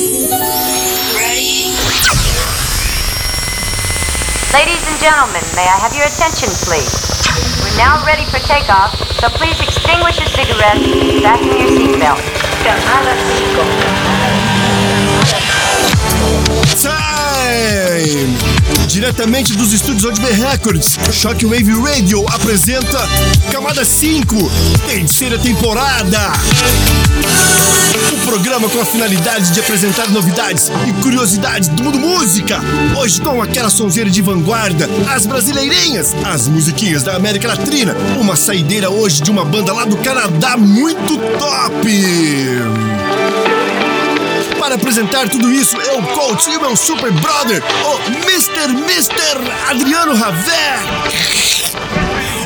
Ladies and gentlemen, may I have your attention, please? We're now ready for takeoff, so please extinguish your cigarettes and fasten your seatbelt. Camada 5. Time! Diretamente dos estúdios Audibay Records, Shockwave Radio apresenta Camada 5, terceira temporada. O programa com a finalidade de apresentar novidades e curiosidades do mundo música. Hoje com aquela sonzeira de vanguarda, as brasileirinhas, as musiquinhas da América Latina. Uma saideira hoje de uma banda lá do Canadá muito top. Para apresentar tudo isso, eu, o coach e o meu super brother, o Mr. Mr. Adriano Ravé.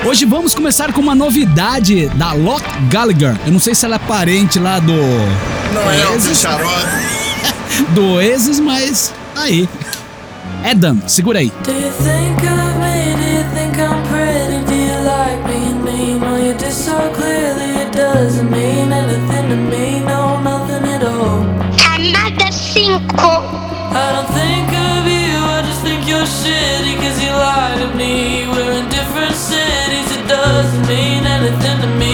Hoje vamos começar com uma novidade da Lock Gallagher. Eu não sei se ela é parente lá do. Não é o Oasis, Xarope. do Oasis, mas aí. Adam, segura aí. Do you think of me? Do you think I'm pretty? Do you like being mean? Well, you do so clearly it doesn't mean anything to me. Doesn't mean anything to me.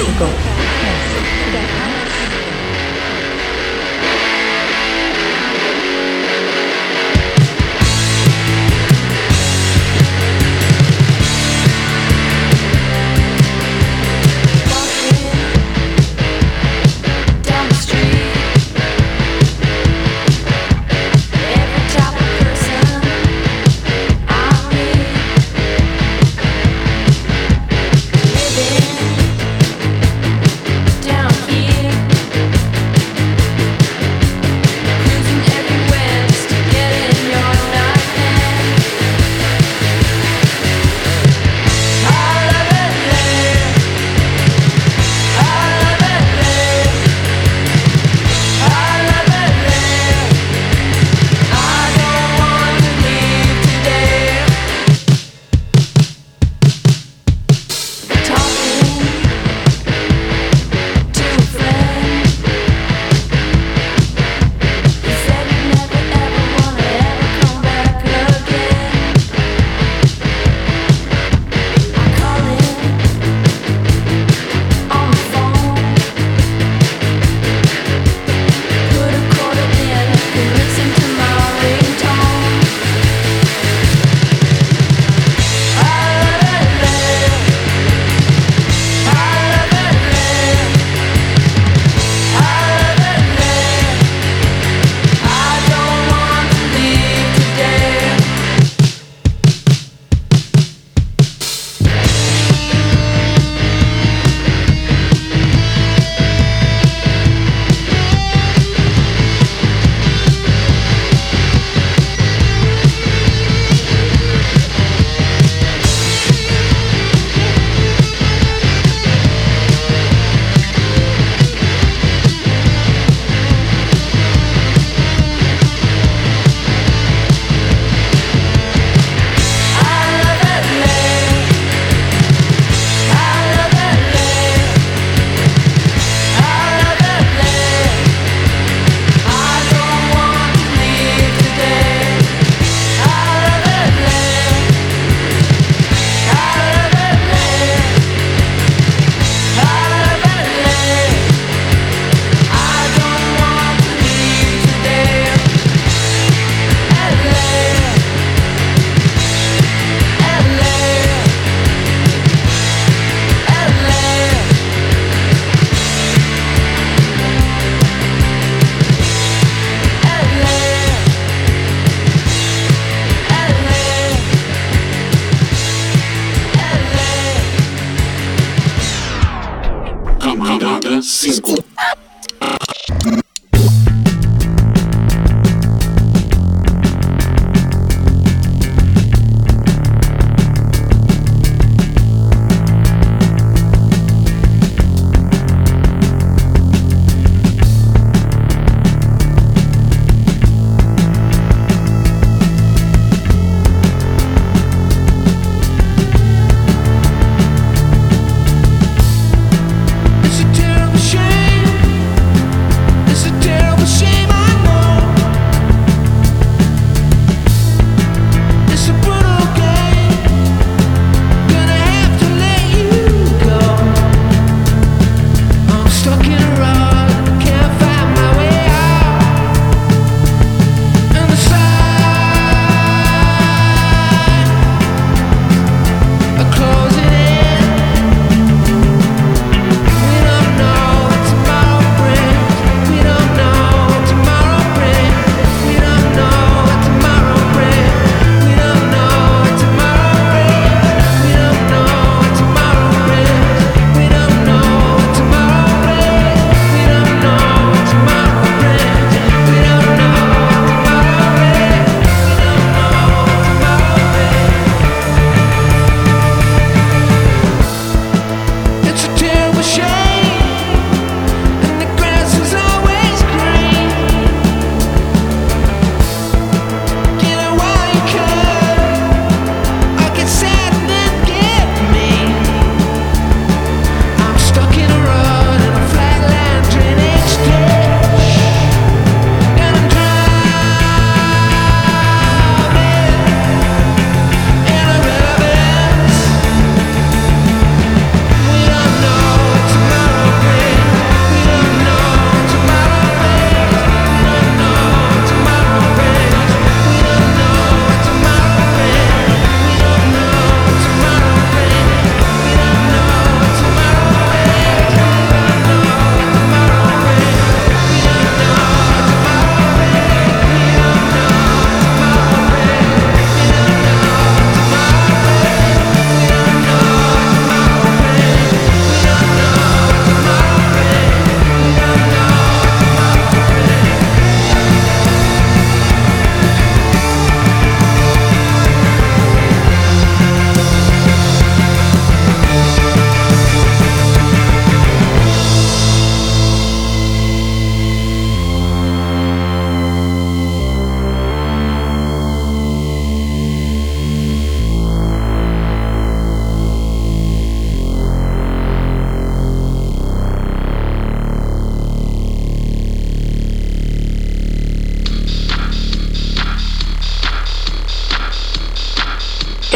You.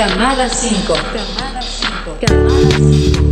Camada 5. Camada 5. Camada 5.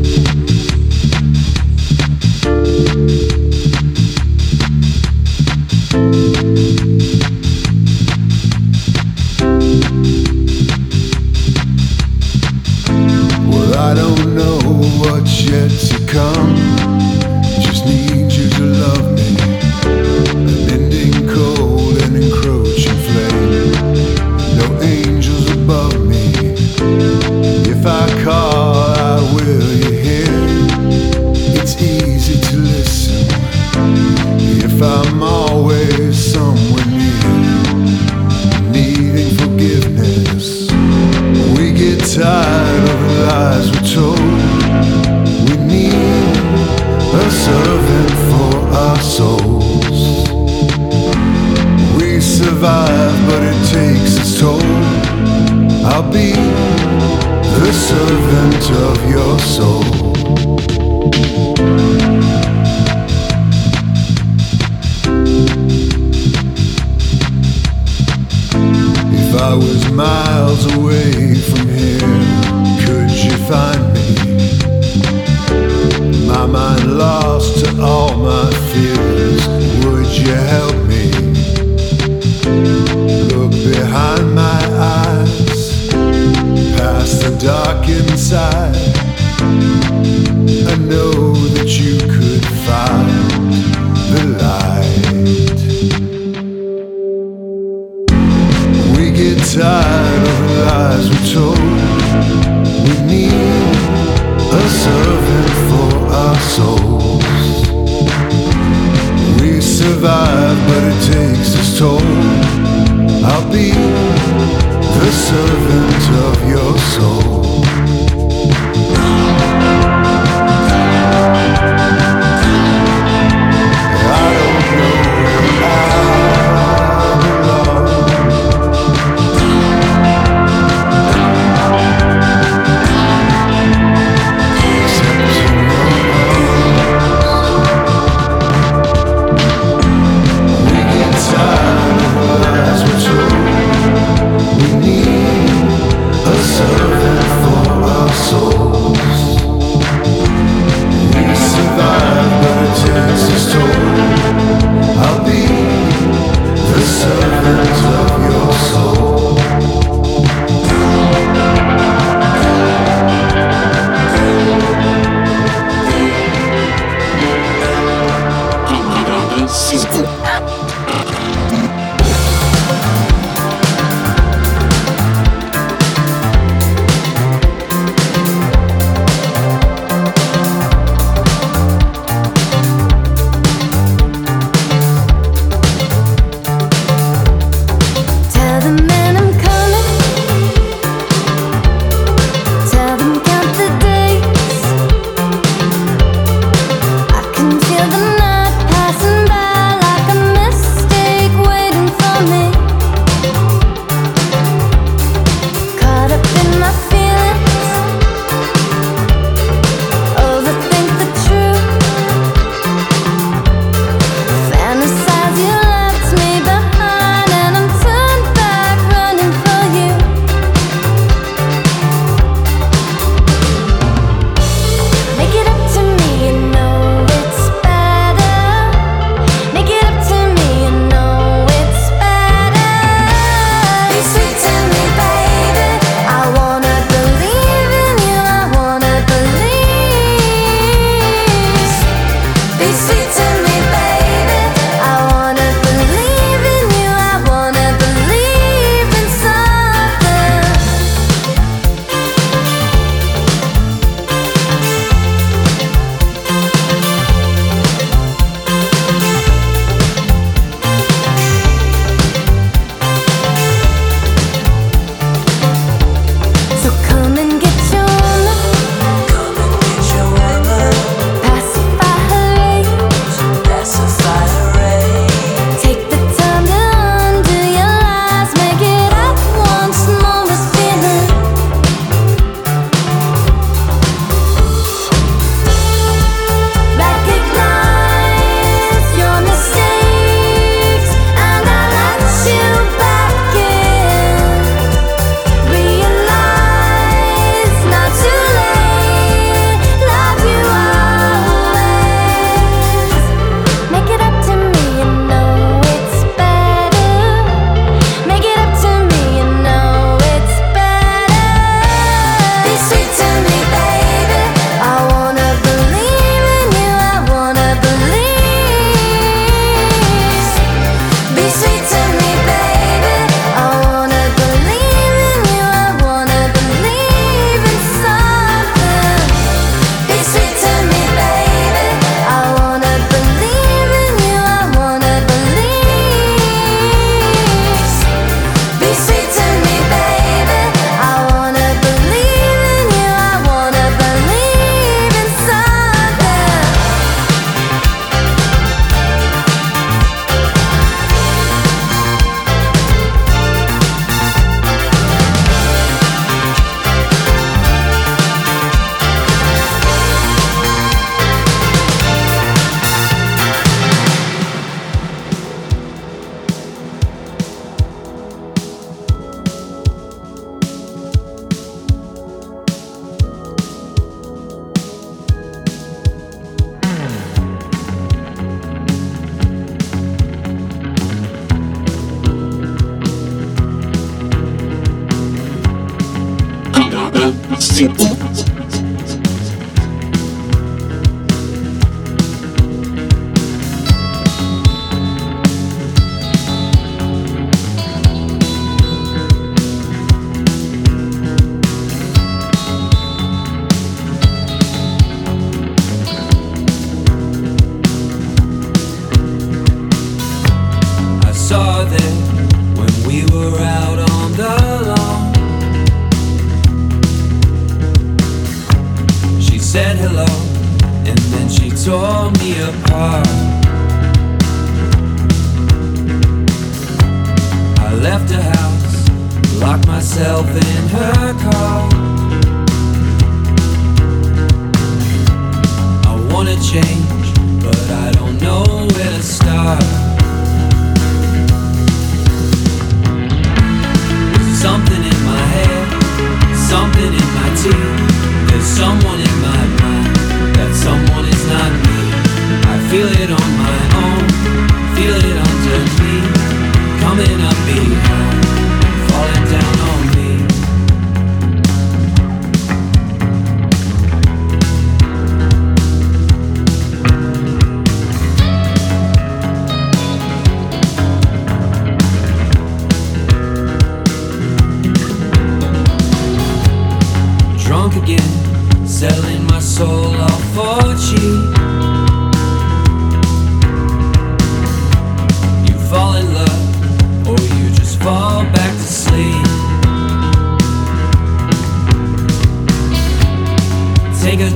Типу.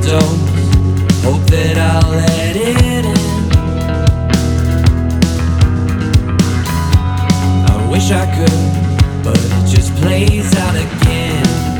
overdose. Hope that I'll let it in. I wish I could, but it just plays out again.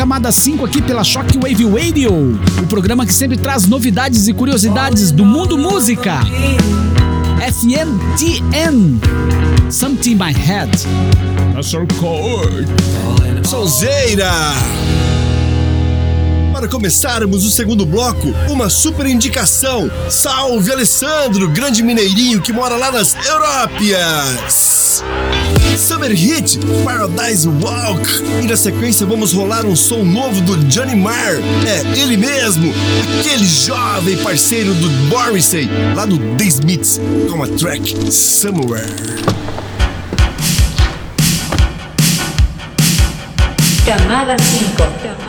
camada 5 aqui pela Shockwave Radio, o programa que sempre traz novidades e curiosidades do mundo música. FMTN, Something My Head. So cold. Solzeira! Para começarmos o segundo bloco, uma super indicação. Salve Alessandro, grande mineirinho que mora lá nas Europinhas. Summer Hit, Paradise Walk. E na sequência vamos rolar um som novo do Johnny Marr. É, ele mesmo, aquele jovem parceiro do Morrissey, lá do The Smiths, com a track Somewhere. Camada 5.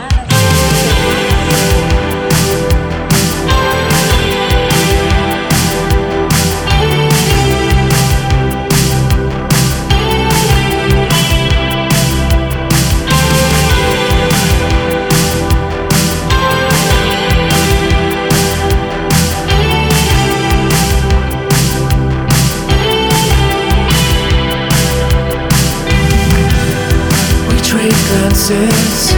faces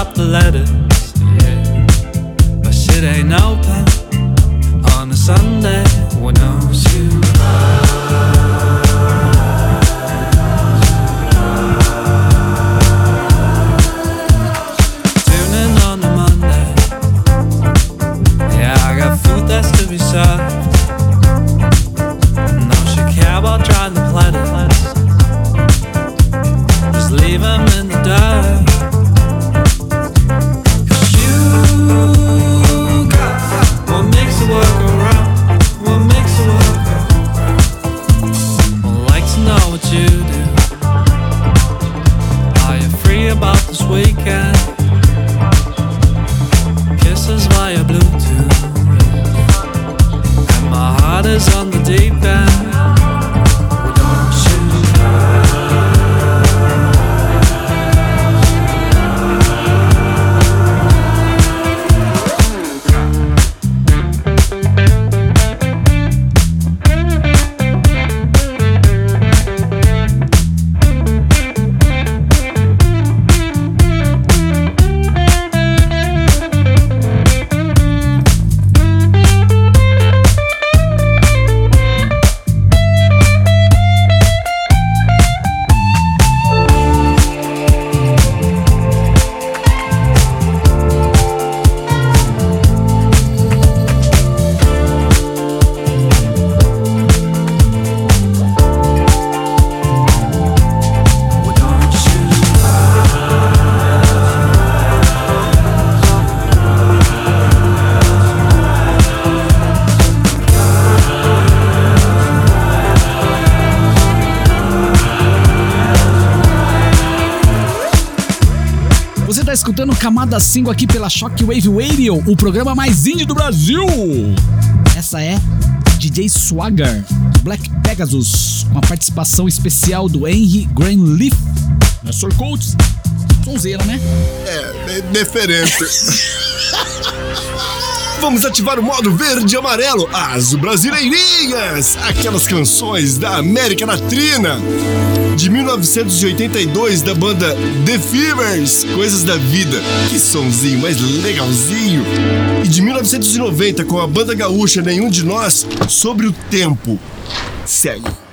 up the letters. Yeah. My shit ain't open on a Sunday when I was you. Camada 5 aqui pela Shockwave Radio, o programa mais indie do Brasil. Essa é DJ Swagger, Black Pegasus, com a participação especial do Henry Greenleaf. Não é Coates? Sonzeira, né? É, diferente. Vamos ativar o modo verde e amarelo, as brasileirinhas, aquelas canções da América Latina. De 1982, da banda The Fevers, Coisas da Vida, que sonzinho mais legalzinho. E de 1990, com a banda gaúcha Nenhum de Nós, Sobre o Tempo. Segue.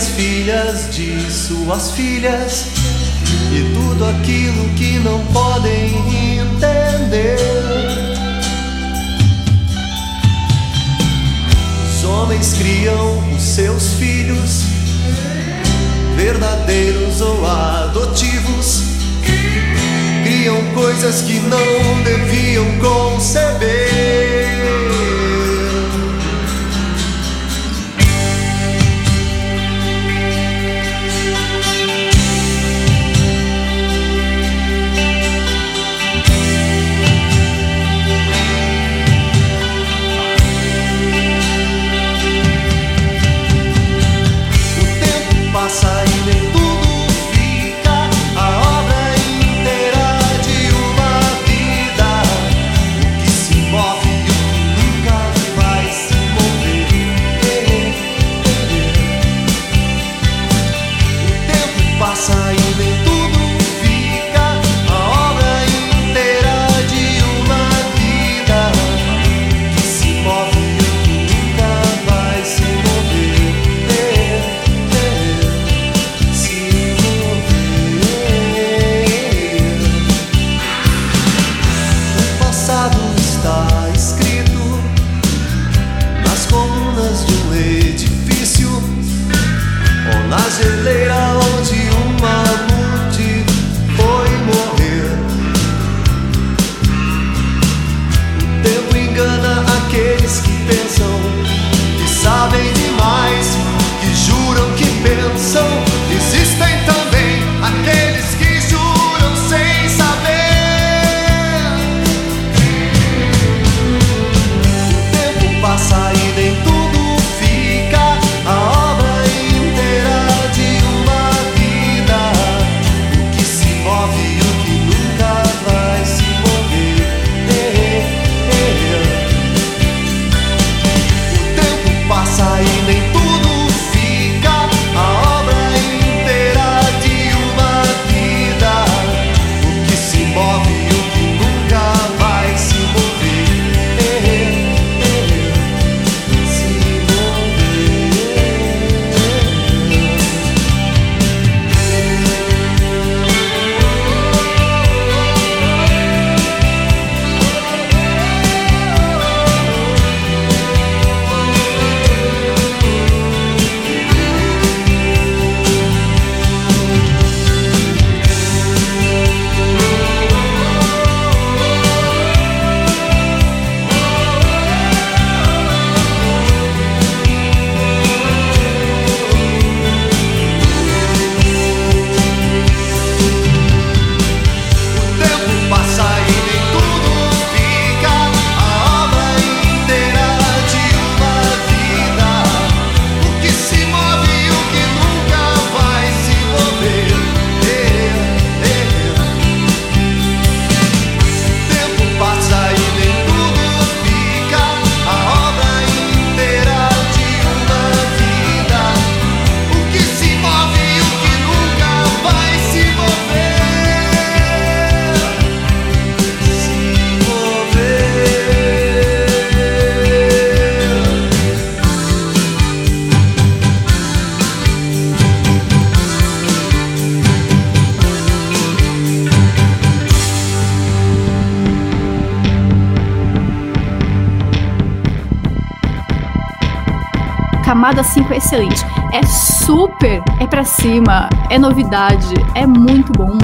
As filhas, de suas filhas, e tudo aquilo que não podem entender. Os homens criam os seus filhos, verdadeiros ou adotivos, criam coisas que não deviam conceber. Camada 5 é excelente. É super, é pra cima, é novidade, é muito bom.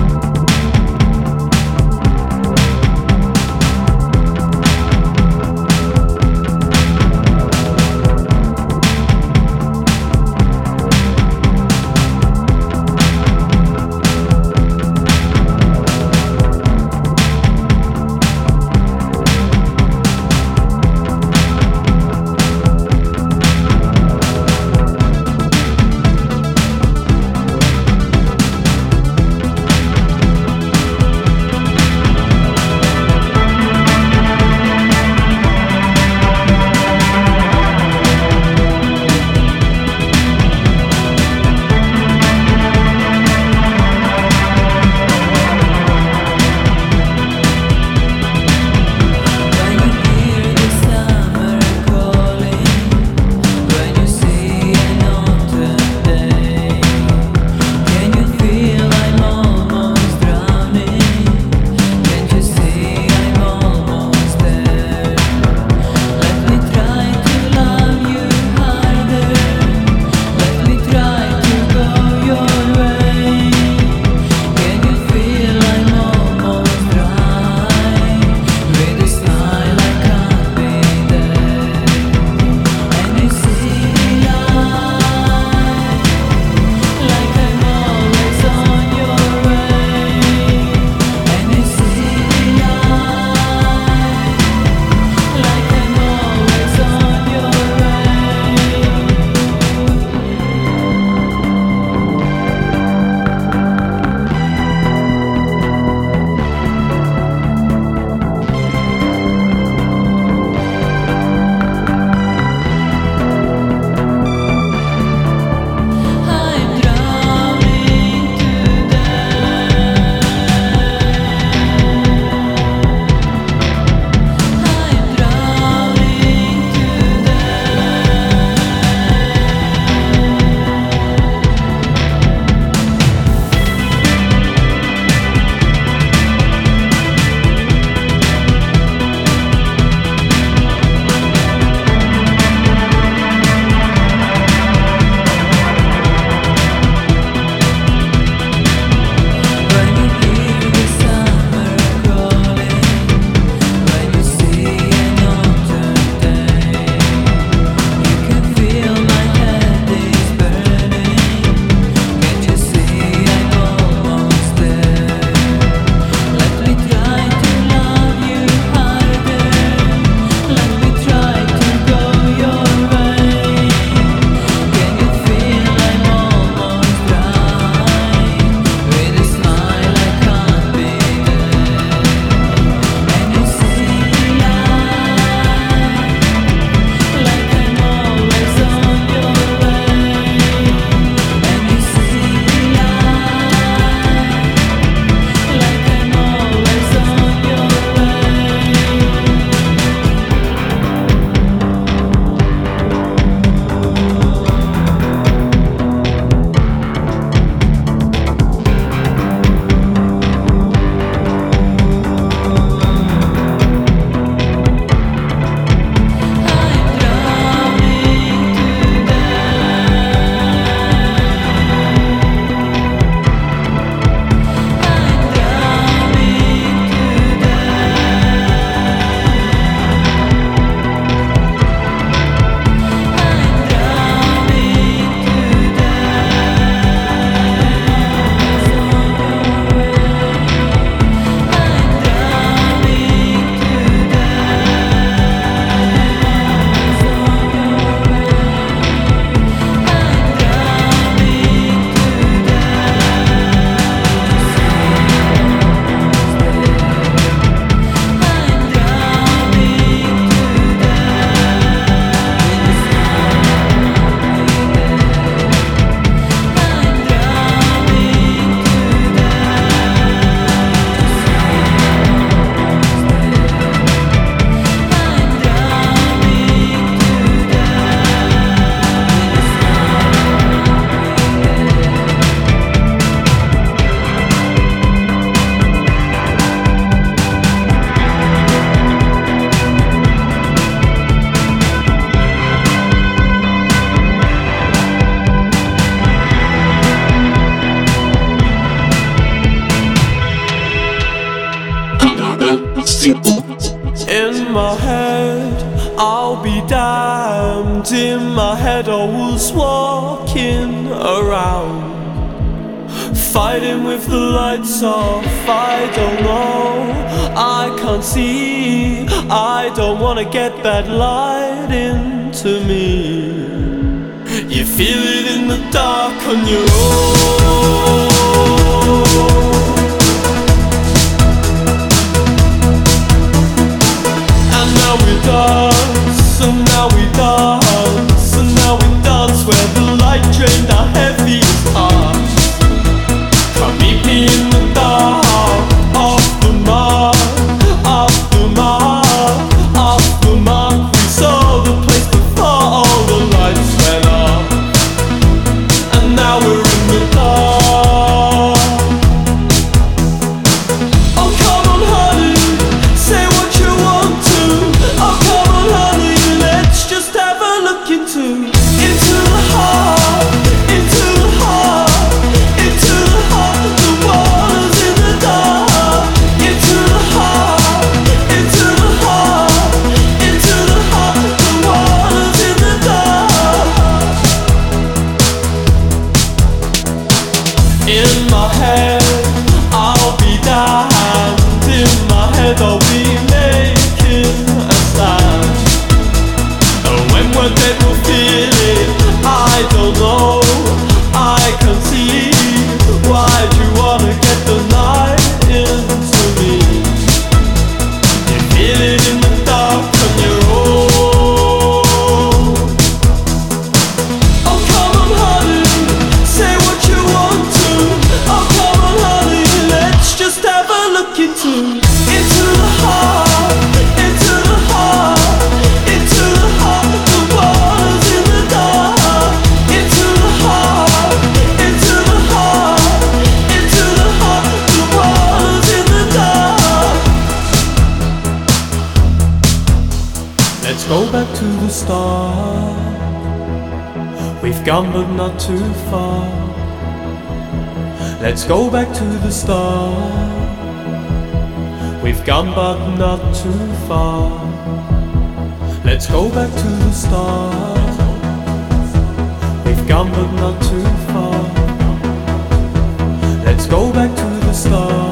get that light into me. too far. Let's go back to the start. We've gone but not too far. Let's go back to the start. We've gone but not too far. Let's go back to the start.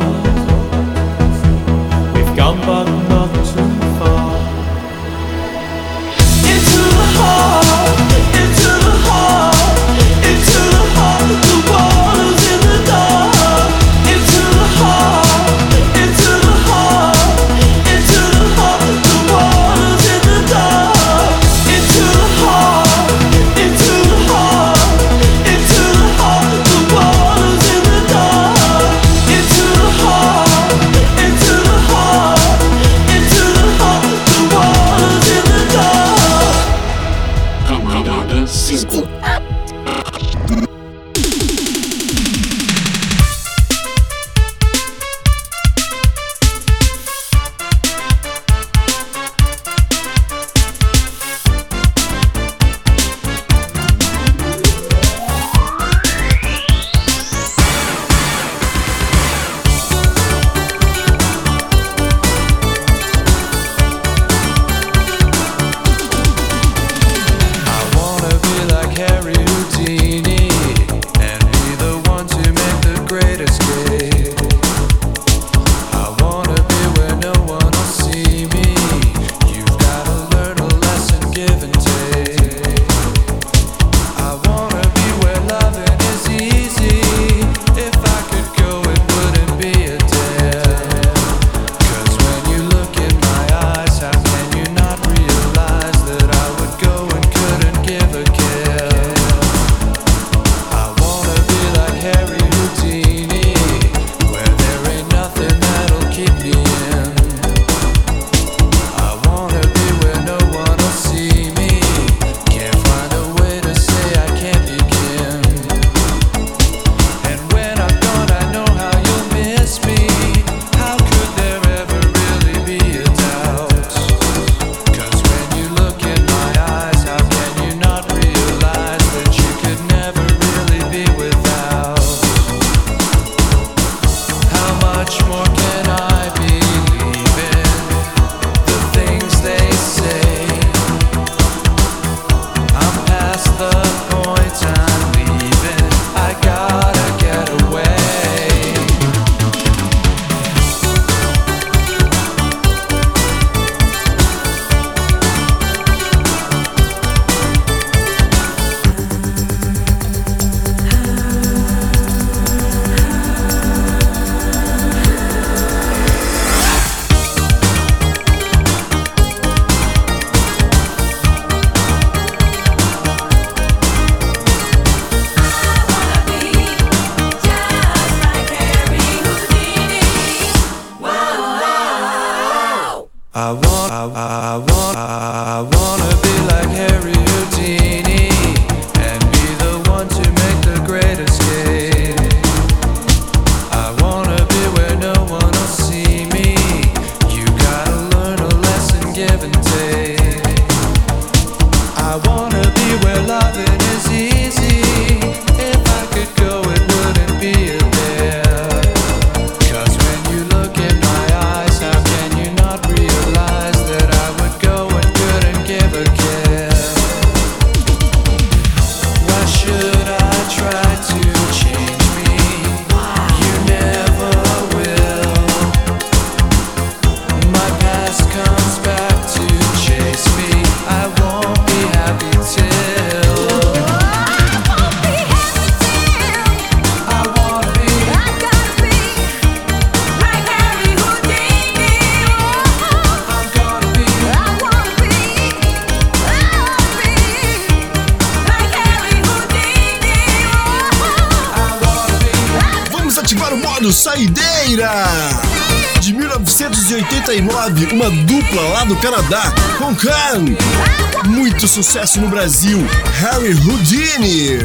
Sucesso no Brasil, Harry Houdini.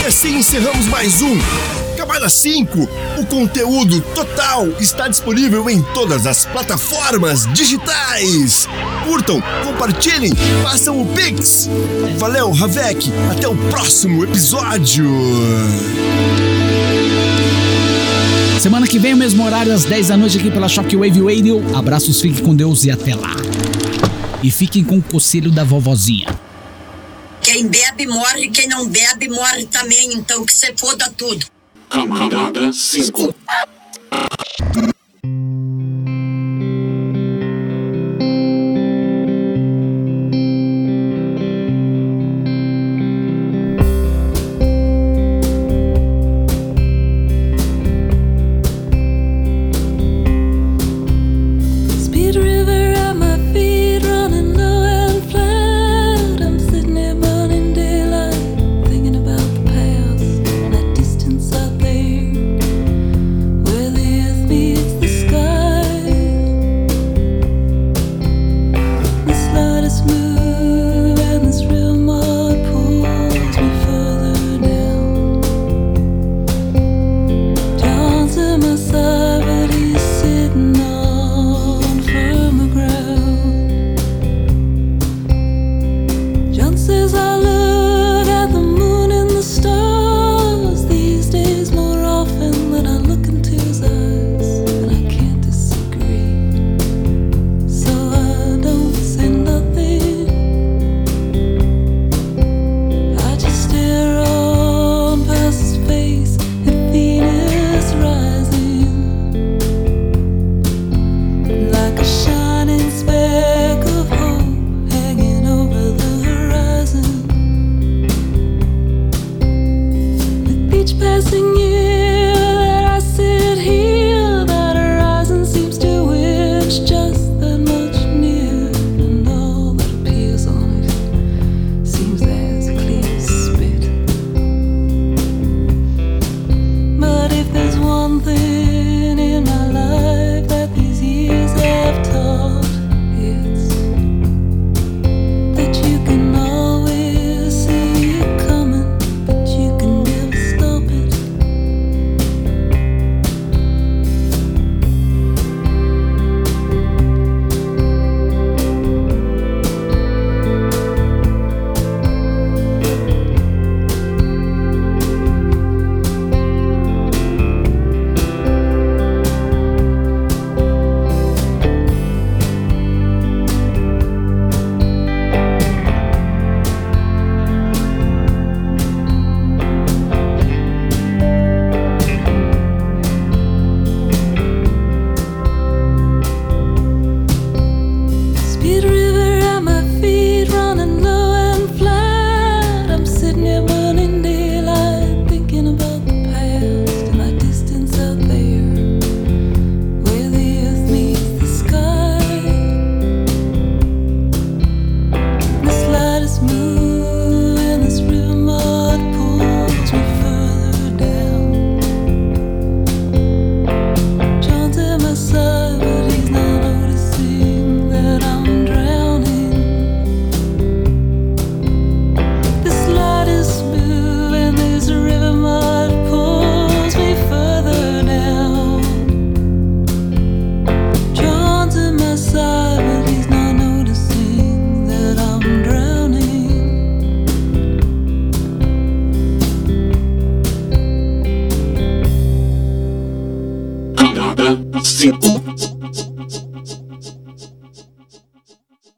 E assim encerramos mais um Camada 5. O conteúdo total está disponível em todas as plataformas digitais. Curtam, compartilhem, façam o Pix. Valeu, Ravek. Até o próximo episódio. Semana que vem, o mesmo horário, às 10 da noite, aqui pela Shockwave Radio. Abraços, fiquem com Deus e até lá. E fiquem com o conselho da vovozinha. Quem bebe morre, quem não bebe morre também, então que se foda tudo. Camarada 5.